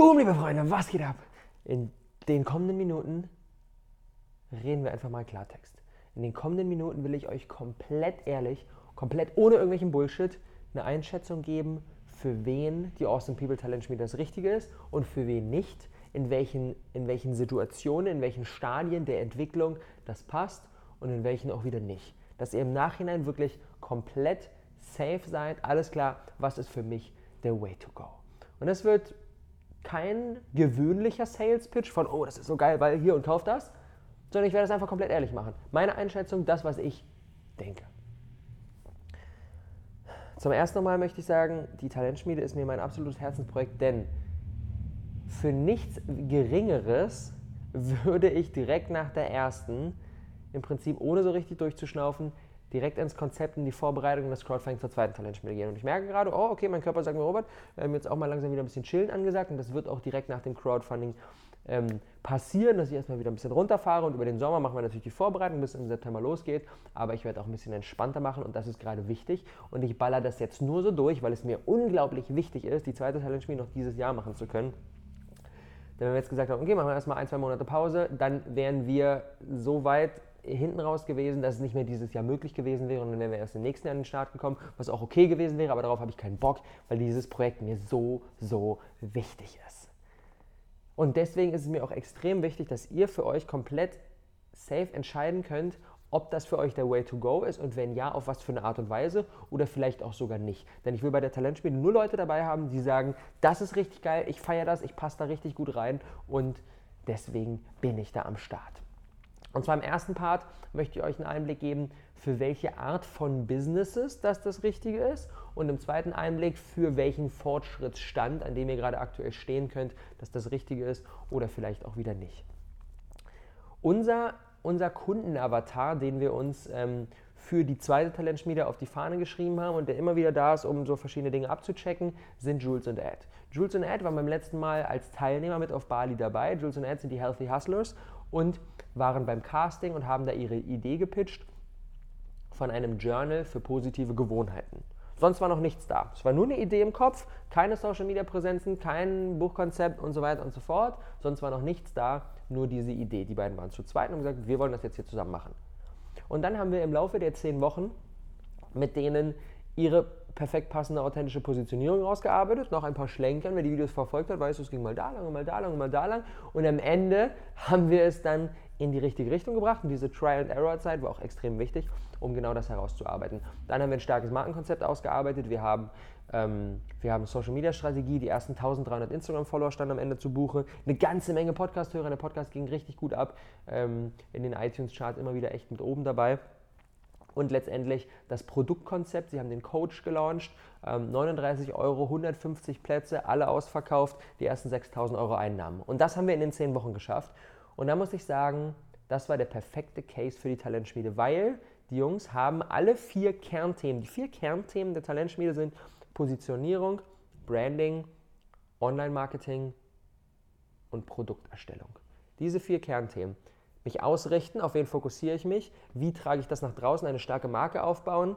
Boom, liebe Freunde, was geht ab? In den kommenden Minuten reden wir einfach mal Klartext. In den kommenden Minuten will ich euch komplett ehrlich, komplett ohne irgendwelchen Bullshit eine Einschätzung geben, für wen die Awesome People Talent Schmiede das Richtige ist und für wen nicht, in welchen, in welchen Situationen, in welchen Stadien der Entwicklung das passt und in welchen auch wieder nicht. Dass ihr im Nachhinein wirklich komplett safe seid, alles klar, was ist für mich der Way to go. Und das wird kein gewöhnlicher Sales Pitch von, oh, das ist so geil, weil hier und kauf das, sondern ich werde das einfach komplett ehrlich machen. Meine Einschätzung, das, was ich denke. Zum ersten Mal möchte ich sagen, die Talentschmiede ist mir mein absolutes Herzensprojekt, denn für nichts Geringeres würde ich direkt nach der ersten, im Prinzip ohne so richtig durchzuschnaufen, direkt ins Konzept, in die Vorbereitung und das Crowdfunding zur zweiten Talentspiele gehen. Und ich merke gerade, oh, okay, mein Körper sagt mir, Robert, ähm, jetzt auch mal langsam wieder ein bisschen chillen angesagt und das wird auch direkt nach dem Crowdfunding ähm, passieren, dass ich erstmal wieder ein bisschen runterfahre und über den Sommer machen wir natürlich die Vorbereitung, bis es im September losgeht, aber ich werde auch ein bisschen entspannter machen und das ist gerade wichtig und ich baller das jetzt nur so durch, weil es mir unglaublich wichtig ist, die zweite Talentspiele noch dieses Jahr machen zu können. Denn wenn wir jetzt gesagt haben, okay, machen wir erstmal ein, zwei Monate Pause, dann wären wir so weit hinten raus gewesen, dass es nicht mehr dieses Jahr möglich gewesen wäre und dann wären wir erst im nächsten Jahr in den Start gekommen, was auch okay gewesen wäre, aber darauf habe ich keinen Bock, weil dieses Projekt mir so, so wichtig ist. Und deswegen ist es mir auch extrem wichtig, dass ihr für euch komplett safe entscheiden könnt, ob das für euch der Way to go ist und wenn ja, auf was für eine Art und Weise oder vielleicht auch sogar nicht. Denn ich will bei der Talentspiele nur Leute dabei haben, die sagen, das ist richtig geil, ich feiere das, ich passe da richtig gut rein und deswegen bin ich da am Start. Und zwar im ersten Part möchte ich euch einen Einblick geben, für welche Art von Businesses das das Richtige ist und im zweiten Einblick, für welchen Fortschrittsstand, an dem ihr gerade aktuell stehen könnt, dass das Richtige ist oder vielleicht auch wieder nicht. Unser, unser Kundenavatar, den wir uns ähm, für die zweite Talentschmiede auf die Fahne geschrieben haben und der immer wieder da ist, um so verschiedene Dinge abzuchecken, sind Jules und Ed. Jules und Ed waren beim letzten Mal als Teilnehmer mit auf Bali dabei. Jules und Ed sind die Healthy Hustlers und waren beim Casting und haben da ihre Idee gepitcht von einem Journal für positive Gewohnheiten. Sonst war noch nichts da. Es war nur eine Idee im Kopf, keine Social Media Präsenzen, kein Buchkonzept und so weiter und so fort. Sonst war noch nichts da, nur diese Idee. Die beiden waren zu zweit und haben gesagt, wir wollen das jetzt hier zusammen machen. Und dann haben wir im Laufe der zehn Wochen mit denen ihre perfekt passende authentische Positionierung rausgearbeitet, noch ein paar Schlenkern, wer die Videos verfolgt hat, weiß, es ging mal da lang, mal da lang, mal da lang. Und am Ende haben wir es dann in die richtige Richtung gebracht. Und diese Trial-and-Error-Zeit war auch extrem wichtig, um genau das herauszuarbeiten. Dann haben wir ein starkes Markenkonzept ausgearbeitet, wir haben ähm, wir haben Social-Media-Strategie, die ersten 1300 Instagram-Follower standen am Ende zu Buche, eine ganze Menge Podcast-Hörer, der Podcast ging richtig gut ab, ähm, in den iTunes-Charts immer wieder echt mit oben dabei und letztendlich das Produktkonzept. Sie haben den Coach gelauncht, 39 ähm, Euro, 150 Plätze, alle ausverkauft, die ersten 6000 Euro Einnahmen. Und das haben wir in den 10 Wochen geschafft. Und da muss ich sagen, das war der perfekte Case für die Talentschmiede, weil die Jungs haben alle vier Kernthemen. Die vier Kernthemen der Talentschmiede sind Positionierung, Branding, Online-Marketing und Produkterstellung. Diese vier Kernthemen mich ausrichten, auf wen fokussiere ich mich, wie trage ich das nach draußen, eine starke Marke aufbauen,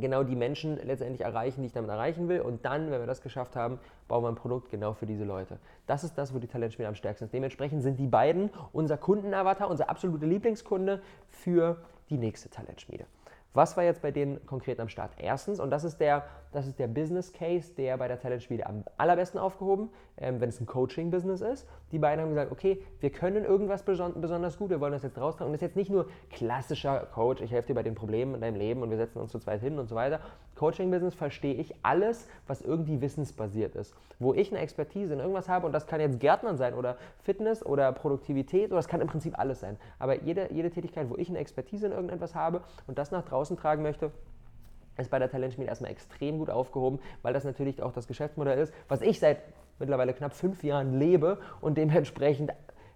genau die Menschen letztendlich erreichen, die ich damit erreichen will. Und dann, wenn wir das geschafft haben, bauen wir ein Produkt genau für diese Leute. Das ist das, wo die Talentschmiede am stärksten ist. Dementsprechend sind die beiden unser Kundenavatar, unser absoluter Lieblingskunde für die nächste Talentschmiede. Was war jetzt bei denen konkret am Start? Erstens, und das ist der, das ist der Business Case, der bei der Talentschmiede am allerbesten aufgehoben, ähm, wenn es ein Coaching-Business ist. Die beiden haben gesagt, okay, wir können irgendwas beson besonders gut, wir wollen das jetzt raustragen. Und das ist jetzt nicht nur klassischer Coach, ich helfe dir bei den Problemen in deinem Leben und wir setzen uns zu zweit hin und so weiter. Coaching-Business verstehe ich alles, was irgendwie wissensbasiert ist. Wo ich eine Expertise in irgendwas habe, und das kann jetzt Gärtnern sein oder Fitness oder Produktivität oder das kann im Prinzip alles sein. Aber jede, jede Tätigkeit, wo ich eine Expertise in irgendetwas habe und das nach draußen tragen möchte, ist bei der Talentschmiede erstmal extrem gut aufgehoben, weil das natürlich auch das Geschäftsmodell ist, was ich seit mittlerweile knapp fünf Jahren lebe und dementsprechend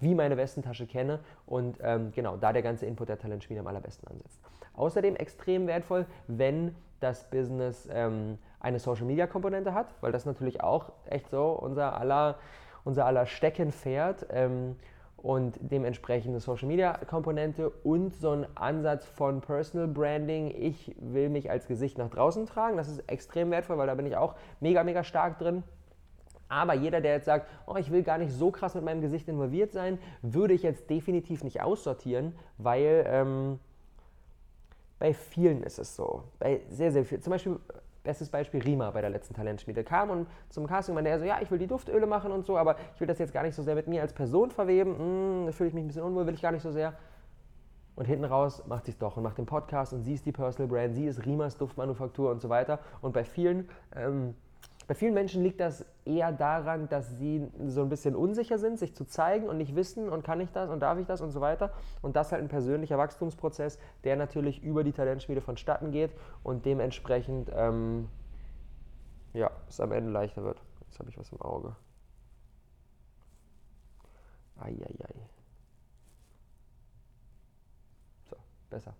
wie meine Westentasche kenne und ähm, genau da der ganze Input der Talentschmiede am allerbesten ansetzt. Außerdem extrem wertvoll, wenn das Business ähm, eine Social-Media-Komponente hat, weil das natürlich auch echt so unser aller, unser aller Steckenpferd ähm, und dementsprechend eine Social-Media-Komponente und so ein Ansatz von Personal Branding. Ich will mich als Gesicht nach draußen tragen. Das ist extrem wertvoll, weil da bin ich auch mega, mega stark drin. Aber jeder, der jetzt sagt, oh, ich will gar nicht so krass mit meinem Gesicht involviert sein, würde ich jetzt definitiv nicht aussortieren, weil ähm, bei vielen ist es so. Bei sehr, sehr vielen. Zum Beispiel, bestes Beispiel Rima bei der letzten Talentschmiede. Kam und zum Casting meinte er so, ja, ich will die Duftöle machen und so, aber ich will das jetzt gar nicht so sehr mit mir als Person verweben. Hm, da fühle ich mich ein bisschen unwohl, will ich gar nicht so sehr. Und hinten raus macht sie es doch und macht den Podcast und sie ist die Personal Brand, sie ist Rimas Duftmanufaktur und so weiter. Und bei vielen ähm, bei vielen Menschen liegt das eher daran, dass sie so ein bisschen unsicher sind, sich zu zeigen und nicht wissen und kann ich das und darf ich das und so weiter. Und das halt ein persönlicher Wachstumsprozess, der natürlich über die Talentschmiede vonstatten geht und dementsprechend ähm, ja, es am Ende leichter wird. Jetzt habe ich was im Auge. Eieiei. So, besser.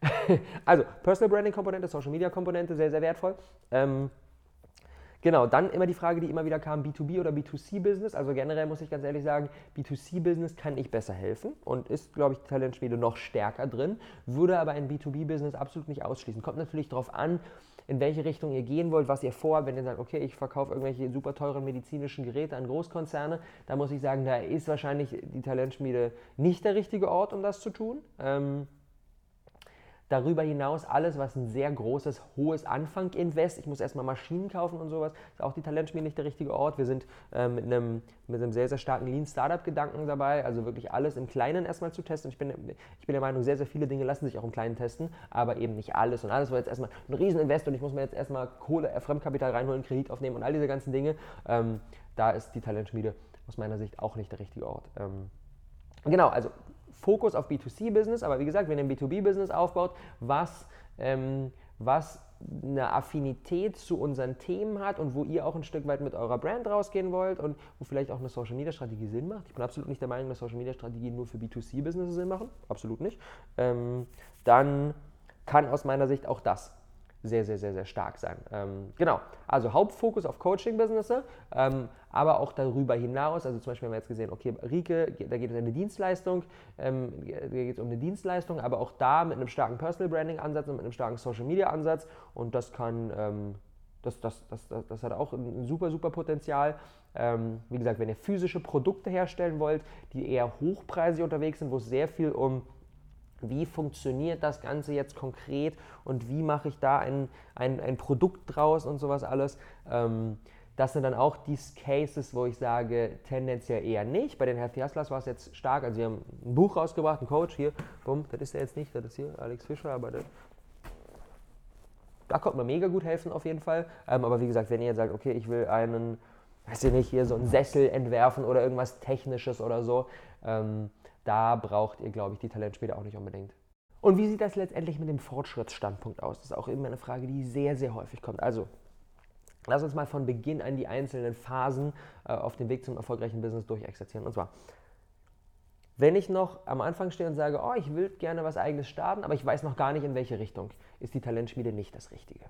also, Personal Branding Komponente, Social Media Komponente, sehr, sehr wertvoll. Ähm, Genau, dann immer die Frage, die immer wieder kam, B2B oder B2C-Business. Also generell muss ich ganz ehrlich sagen, B2C-Business kann ich besser helfen und ist, glaube ich, Talentschmiede noch stärker drin, würde aber ein B2B-Business absolut nicht ausschließen. Kommt natürlich darauf an, in welche Richtung ihr gehen wollt, was ihr vorhabt. Wenn ihr sagt, okay, ich verkaufe irgendwelche super teuren medizinischen Geräte an Großkonzerne, da muss ich sagen, da ist wahrscheinlich die Talentschmiede nicht der richtige Ort, um das zu tun. Ähm, Darüber hinaus alles, was ein sehr großes, hohes Anfang-Invest, ich muss erstmal Maschinen kaufen und sowas, ist auch die Talentschmiede nicht der richtige Ort. Wir sind äh, mit, einem, mit einem sehr, sehr starken Lean-Startup-Gedanken dabei, also wirklich alles im Kleinen erstmal zu testen. Ich bin, ich bin der Meinung, sehr, sehr viele Dinge lassen sich auch im Kleinen testen, aber eben nicht alles. Und alles war jetzt erstmal ein Rieseninvest und ich muss mir jetzt erstmal Kohle, äh, Fremdkapital reinholen, Kredit aufnehmen und all diese ganzen Dinge. Ähm, da ist die Talentschmiede aus meiner Sicht auch nicht der richtige Ort. Ähm, Genau, also Fokus auf B2C-Business, aber wie gesagt, wenn ihr ein B2B-Business aufbaut, was, ähm, was eine Affinität zu unseren Themen hat und wo ihr auch ein Stück weit mit eurer Brand rausgehen wollt und wo vielleicht auch eine Social Media Strategie Sinn macht. Ich bin absolut nicht der Meinung, dass Social Media Strategien nur für B2C-Business Sinn machen. Absolut nicht. Ähm, dann kann aus meiner Sicht auch das sehr, sehr, sehr, sehr stark sein. Ähm, genau, also Hauptfokus auf Coaching-Business, ähm, aber auch darüber hinaus, also zum Beispiel haben wir jetzt gesehen, okay, Rike, da geht es um eine Dienstleistung, ähm, da geht es um eine Dienstleistung, aber auch da mit einem starken Personal Branding-Ansatz und mit einem starken Social-Media-Ansatz und das kann, ähm, das, das, das, das, das hat auch ein super, super Potenzial. Ähm, wie gesagt, wenn ihr physische Produkte herstellen wollt, die eher hochpreisig unterwegs sind, wo es sehr viel um wie funktioniert das Ganze jetzt konkret und wie mache ich da ein, ein, ein Produkt draus und sowas alles. Ähm, das sind dann auch die Cases, wo ich sage, tendenziell eher nicht. Bei den Healthy Hustlers war es jetzt stark. Also, sie haben ein Buch rausgebracht, ein Coach hier. Bumm, das ist der jetzt nicht, das ist hier Alex Fischer, aber das, da konnte man mega gut helfen auf jeden Fall. Ähm, aber wie gesagt, wenn ihr jetzt sagt, okay, ich will einen, weiß ich nicht, hier so einen Sessel entwerfen oder irgendwas Technisches oder so, ähm, da braucht ihr, glaube ich, die Talentspiele auch nicht unbedingt. Und wie sieht das letztendlich mit dem Fortschrittsstandpunkt aus? Das ist auch immer eine Frage, die sehr, sehr häufig kommt. Also, lass uns mal von Beginn an die einzelnen Phasen äh, auf dem Weg zum erfolgreichen Business durchexerzieren. Und zwar, wenn ich noch am Anfang stehe und sage, oh, ich will gerne was eigenes starten, aber ich weiß noch gar nicht in welche Richtung, ist die Talentschmiede nicht das Richtige.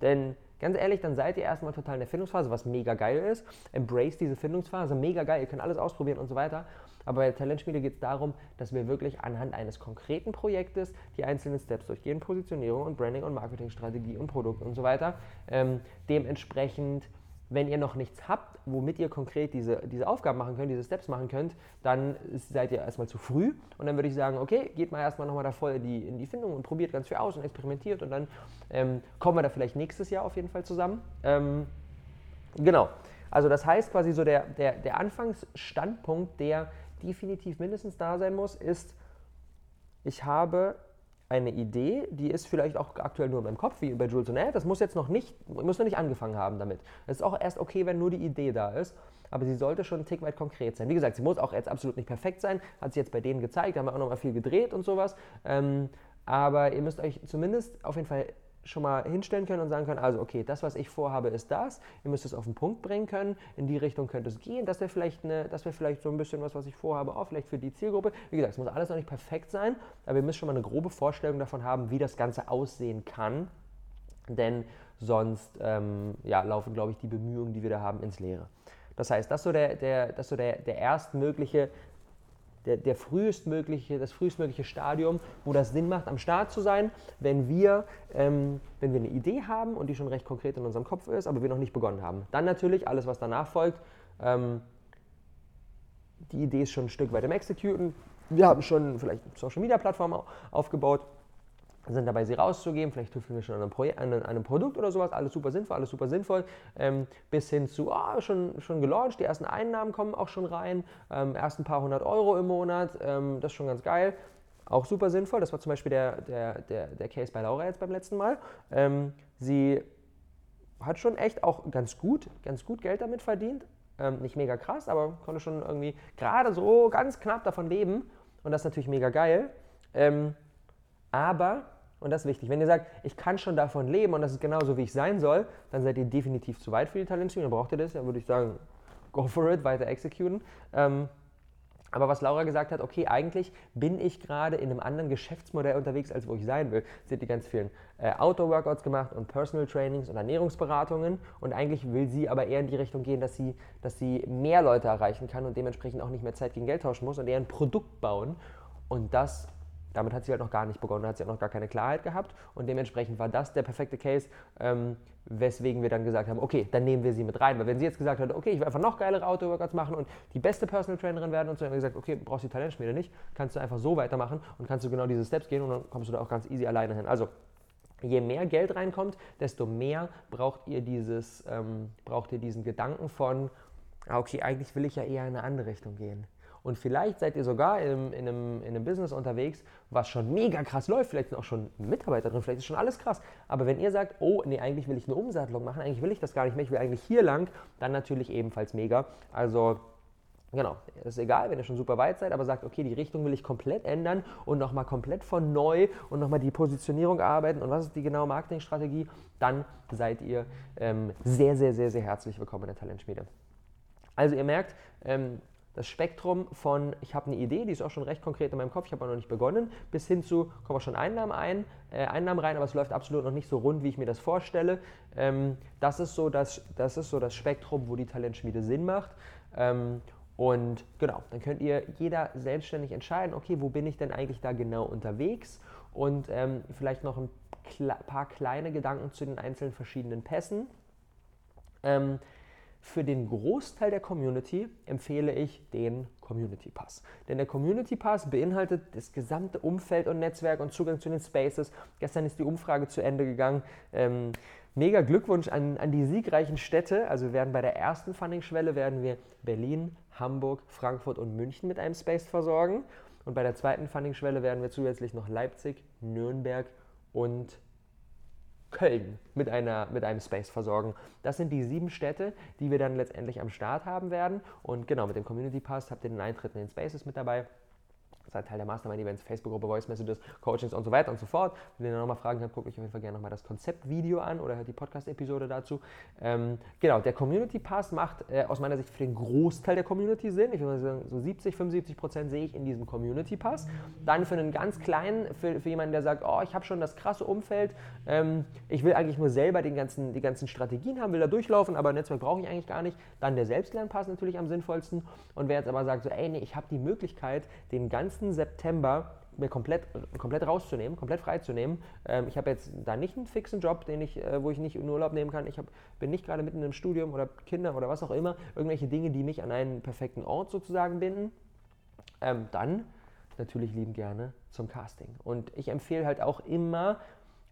Denn ganz ehrlich, dann seid ihr erstmal total in der Findungsphase, was mega geil ist. Embrace diese Findungsphase, mega geil, ihr könnt alles ausprobieren und so weiter. Aber bei der Talentschmiede geht es darum, dass wir wirklich anhand eines konkreten Projektes die einzelnen Steps durchgehen, Positionierung und Branding und Marketingstrategie und Produkt und so weiter. Ähm, dementsprechend wenn ihr noch nichts habt, womit ihr konkret diese, diese Aufgaben machen könnt, diese Steps machen könnt, dann seid ihr erstmal zu früh. Und dann würde ich sagen, okay, geht mal erstmal nochmal da voll in die, in die Findung und probiert ganz viel aus und experimentiert und dann ähm, kommen wir da vielleicht nächstes Jahr auf jeden Fall zusammen. Ähm, genau. Also das heißt quasi so der, der, der Anfangsstandpunkt, der definitiv mindestens da sein muss, ist, ich habe eine Idee, die ist vielleicht auch aktuell nur in meinem Kopf, wie bei Jules und Ed. Das muss jetzt noch nicht, muss noch nicht angefangen haben damit. Es ist auch erst okay, wenn nur die Idee da ist, aber sie sollte schon ein Tick weit konkret sein. Wie gesagt, sie muss auch jetzt absolut nicht perfekt sein, hat sie jetzt bei denen gezeigt, da haben wir auch nochmal viel gedreht und sowas. Ähm, aber ihr müsst euch zumindest auf jeden Fall schon mal hinstellen können und sagen können, also okay, das, was ich vorhabe, ist das. Ihr müsst es auf den Punkt bringen können. In die Richtung könnte es gehen. Das wäre vielleicht, wär vielleicht so ein bisschen was, was ich vorhabe, auch vielleicht für die Zielgruppe. Wie gesagt, es muss alles noch nicht perfekt sein, aber ihr müsst schon mal eine grobe Vorstellung davon haben, wie das Ganze aussehen kann. Denn sonst ähm, ja, laufen, glaube ich, die Bemühungen, die wir da haben, ins Leere. Das heißt, das ist so der, der, das so der, der erstmögliche der, der frühestmögliche, das frühestmögliche Stadium, wo das Sinn macht, am Start zu sein, wenn wir, ähm, wenn wir eine Idee haben und die schon recht konkret in unserem Kopf ist, aber wir noch nicht begonnen haben. Dann natürlich alles, was danach folgt, Ähm, die Idee ist schon ein Stück weit im Executen. Wir haben schon vielleicht eine Social Media Plattform aufgebaut, sind dabei, sie rauszugeben. Vielleicht tüfteln wir schon an einem, an einem, Produkt oder sowas. Alles super sinnvoll, alles super sinnvoll. Ähm, bis hin zu, oh, schon, schon gelauncht, die ersten Einnahmen kommen auch schon rein. Ähm, erst ein paar hundert Euro im Monat, ähm, das ist schon ganz geil. Auch super sinnvoll. Das war zum Beispiel der, der, der, der Case bei Laura jetzt beim letzten Mal. Ähm, sie hat schon echt auch ganz gut, ganz gut Geld damit verdient. Ähm, nicht mega krass, aber konnte schon irgendwie gerade so ganz knapp davon leben. Und das ist natürlich mega geil. Ähm, aber, und das ist wichtig, wenn ihr sagt, ich kann schon davon leben und das ist genauso, wie ich sein soll, dann seid ihr definitiv zu weit für die Talentstudie. Dann braucht ihr das. Dann würde ich sagen, go for it, weiter executen. Ähm, aber was Laura gesagt hat, okay, eigentlich bin ich gerade in einem anderen Geschäftsmodell unterwegs, als wo ich sein will. Sie hat die ganz vielen äh, Outdoor-Workouts gemacht und Personal Trainings und Ernährungsberatungen. Und eigentlich will sie aber eher in die Richtung gehen, dass sie, dass sie mehr Leute erreichen kann und dementsprechend auch nicht mehr Zeit gegen Geld tauschen muss und eher ein Produkt bauen. Und das damit hat sie halt noch gar nicht begonnen, hat sie auch noch gar keine Klarheit gehabt und dementsprechend war das der perfekte Case, ähm, weswegen wir dann gesagt haben, okay, dann nehmen wir sie mit rein. Weil wenn sie jetzt gesagt hat, okay, ich will einfach noch geilere Auto-Workouts machen und die beste Personal Trainerin werden und so, dann haben wir gesagt, okay, brauchst du die Talentschmiede nicht, kannst du einfach so weitermachen und kannst du genau diese Steps gehen und dann kommst du da auch ganz easy alleine hin. Also Je mehr Geld reinkommt, desto mehr braucht ihr, dieses, ähm, braucht ihr diesen Gedanken von, ah, okay, eigentlich will ich ja eher in eine andere Richtung gehen. Und vielleicht seid ihr sogar in, in, einem, in einem Business unterwegs, was schon mega krass läuft. Vielleicht sind auch schon Mitarbeiter drin, vielleicht ist schon alles krass. Aber wenn ihr sagt, oh, nee, eigentlich will ich eine Umsatzlog machen, eigentlich will ich das gar nicht mehr, ich will eigentlich hier lang, dann natürlich ebenfalls mega. Also Genau, ist egal, wenn ihr schon super weit seid, aber sagt, okay, die Richtung will ich komplett ändern und nochmal komplett von neu und nochmal die Positionierung arbeiten und was ist die genaue Marketingstrategie, dann seid ihr ähm, sehr, sehr, sehr, sehr herzlich willkommen in der Talentschmiede. Also ihr merkt, ähm, das Spektrum von, ich habe eine Idee, die ist auch schon recht konkret in meinem Kopf, ich habe aber noch nicht begonnen, bis hin zu, kommen auch schon Einnahmen ein, äh, Einnahmen rein, aber es läuft absolut noch nicht so rund, wie ich mir das vorstelle. Ähm, das, ist so das, das ist so das Spektrum, wo die Talentschmiede Sinn macht. Ähm, und genau, dann könnt ihr jeder selbstständig entscheiden, okay, wo bin ich denn eigentlich da genau unterwegs? Und ähm, vielleicht noch ein paar kleine Gedanken zu den einzelnen verschiedenen Pässen. Ähm, für den Großteil der Community empfehle ich den Community Pass. Denn der Community Pass beinhaltet das gesamte Umfeld und Netzwerk und Zugang zu den Spaces. Gestern ist die Umfrage zu Ende gegangen. Ähm, mega Glückwunsch an, an die siegreichen Städte. Also wir werden bei der ersten Funding-Schwelle werden wir Berlin, Hamburg, Frankfurt und München mit einem Space versorgen. Und bei der zweiten Funding-Schwelle werden wir zusätzlich noch Leipzig, Nürnberg und Köln mit, einer, mit einem Space versorgen. Das sind die sieben Städte, die wir dann letztendlich am Start haben werden. Und genau, mit dem Community Pass habt ihr den Eintritt in den Spaces mit dabei seid Teil der Mastermind-Events, Facebook-Gruppe, Voice-Messages, Coachings und so weiter und so fort. Wenn ihr da nochmal Fragen habt, guckt euch auf jeden Fall gerne nochmal das Konzeptvideo an oder hört die Podcast-Episode dazu. Ähm, genau, der Community Pass macht äh, aus meiner Sicht für den Großteil der Community Sinn. Ich würde sagen, so 70, 75 Prozent sehe ich in diesem Community Pass. Dann für einen ganz kleinen, für, für jemanden, der sagt, oh, ich habe schon das krasse Umfeld, ähm, ich will eigentlich nur selber den ganzen, die ganzen Strategien haben, will da durchlaufen, aber Netzwerk brauche ich eigentlich gar nicht. Dann der Selbstlernpass natürlich am sinnvollsten. Und wer jetzt aber sagt, so, ey, nee, ich habe die Möglichkeit, den ganzen September mir komplett, komplett rauszunehmen, komplett freizunehmen. Ähm, ich habe jetzt da nicht einen fixen Job, den ich, äh, wo ich nicht in Urlaub nehmen kann. Ich hab, bin nicht gerade mitten im Studium oder Kinder oder was auch immer. Irgendwelche Dinge, die mich an einen perfekten Ort sozusagen binden. Ähm, dann natürlich lieben gerne zum Casting. Und ich empfehle halt auch immer,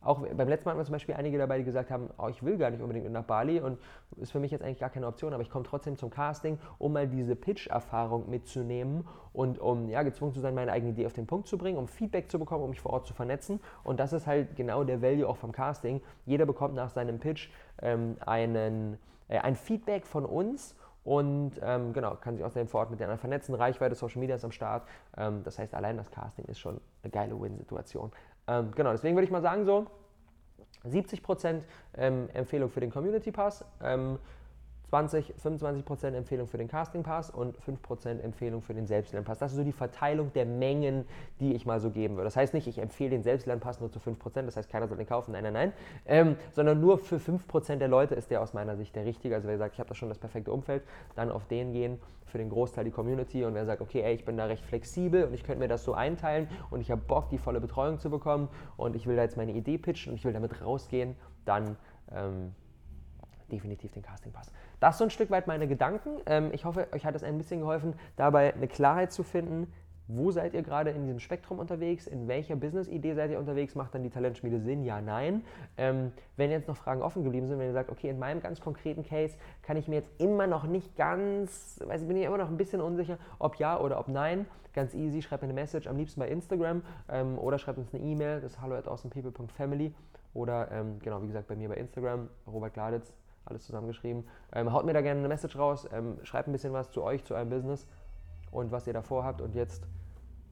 auch beim letzten Mal hatten wir zum Beispiel einige dabei, die gesagt haben, oh, ich will gar nicht unbedingt nach Bali und ist für mich jetzt eigentlich gar keine Option, aber ich komme trotzdem zum Casting, um mal diese Pitch-Erfahrung mitzunehmen und um ja, gezwungen zu sein, meine eigene Idee auf den Punkt zu bringen, um Feedback zu bekommen, um mich vor Ort zu vernetzen. Und das ist halt genau der Value auch vom Casting. Jeder bekommt nach seinem Pitch ähm, einen, äh, ein Feedback von uns und ähm, genau, kann sich außerdem vor Ort mit den anderen vernetzen. Reichweite, Social Media ist am Start. Ähm, das heißt, allein das Casting ist schon eine geile Win-Situation. Ähm, genau, deswegen würde ich mal sagen, so 70% ähm, Empfehlung für den Community Pass. Ähm, 20, 25% Empfehlung für den Casting Pass und 5% Empfehlung für den Selbstlernpass. Das ist so die Verteilung der Mengen, die ich mal so geben würde. Das heißt nicht, ich empfehle den Selbstlernpass nur zu 5%, das heißt, keiner soll den kaufen, nein, nein, nein, ähm, sondern nur für 5% der Leute ist der aus meiner Sicht der richtige. Also wer sagt, ich habe da schon das perfekte Umfeld, dann auf den gehen, für den Großteil die Community und wer sagt, okay, ey, ich bin da recht flexibel und ich könnte mir das so einteilen und ich habe Bock, die volle Betreuung zu bekommen und ich will da jetzt meine Idee pitchen und ich will damit rausgehen, dann ähm, definitiv den Castingpass. Das so ein Stück weit meine Gedanken. Ähm, ich hoffe, euch hat es ein bisschen geholfen, dabei eine Klarheit zu finden, wo seid ihr gerade in diesem Spektrum unterwegs? In welcher Business-Idee seid ihr unterwegs? Macht dann die Talentschmiede Sinn? Ja, nein. Ähm, wenn jetzt noch Fragen offen geblieben sind, wenn ihr sagt, okay, in meinem ganz konkreten Case kann ich mir jetzt immer noch nicht ganz, weiß ich, bin ich immer noch ein bisschen unsicher, ob ja oder ob nein. Ganz easy, schreibt mir eine Message, am liebsten bei Instagram ähm, oder schreibt uns eine E-Mail, das ist hallo at awesomepeople.family oder ähm, genau, wie gesagt, bei mir bei Instagram, Robert Gladitz, alles zusammengeschrieben. Ähm, haut mir da gerne eine Message raus, ähm, schreibt ein bisschen was zu euch, zu eurem Business und was ihr davor habt und jetzt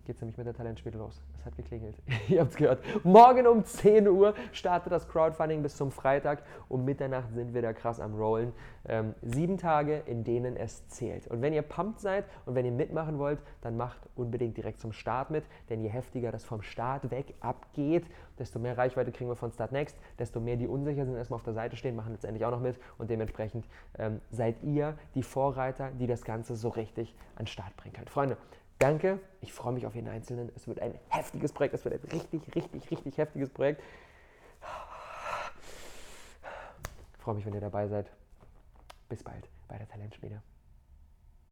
geht es nämlich mit der Talentspiele los. Es hat geklingelt. Ihr habt es gehört. Morgen um 10 Uhr startet das Crowdfunding bis zum Freitag. Um Mitternacht sind wir da krass am Rollen. Ähm, sieben Tage, in denen es zählt. Und wenn ihr pumped seid und wenn ihr mitmachen wollt, dann macht unbedingt direkt zum Start mit. Denn je heftiger das vom Start weg abgeht, desto mehr Reichweite kriegen wir von Start Next, desto mehr die unsicher sind, erstmal auf der Seite stehen, machen letztendlich auch noch mit. Und dementsprechend ähm, seid ihr die Vorreiter, die das Ganze so richtig an den Start bringen können. Freunde, Danke, ich freue mich auf jeden Einzelnen. Es wird ein heftiges Projekt, es wird ein richtig, richtig, richtig heftiges Projekt. Ich freue mich, wenn ihr dabei seid. Bis bald bei der Talentschmiede.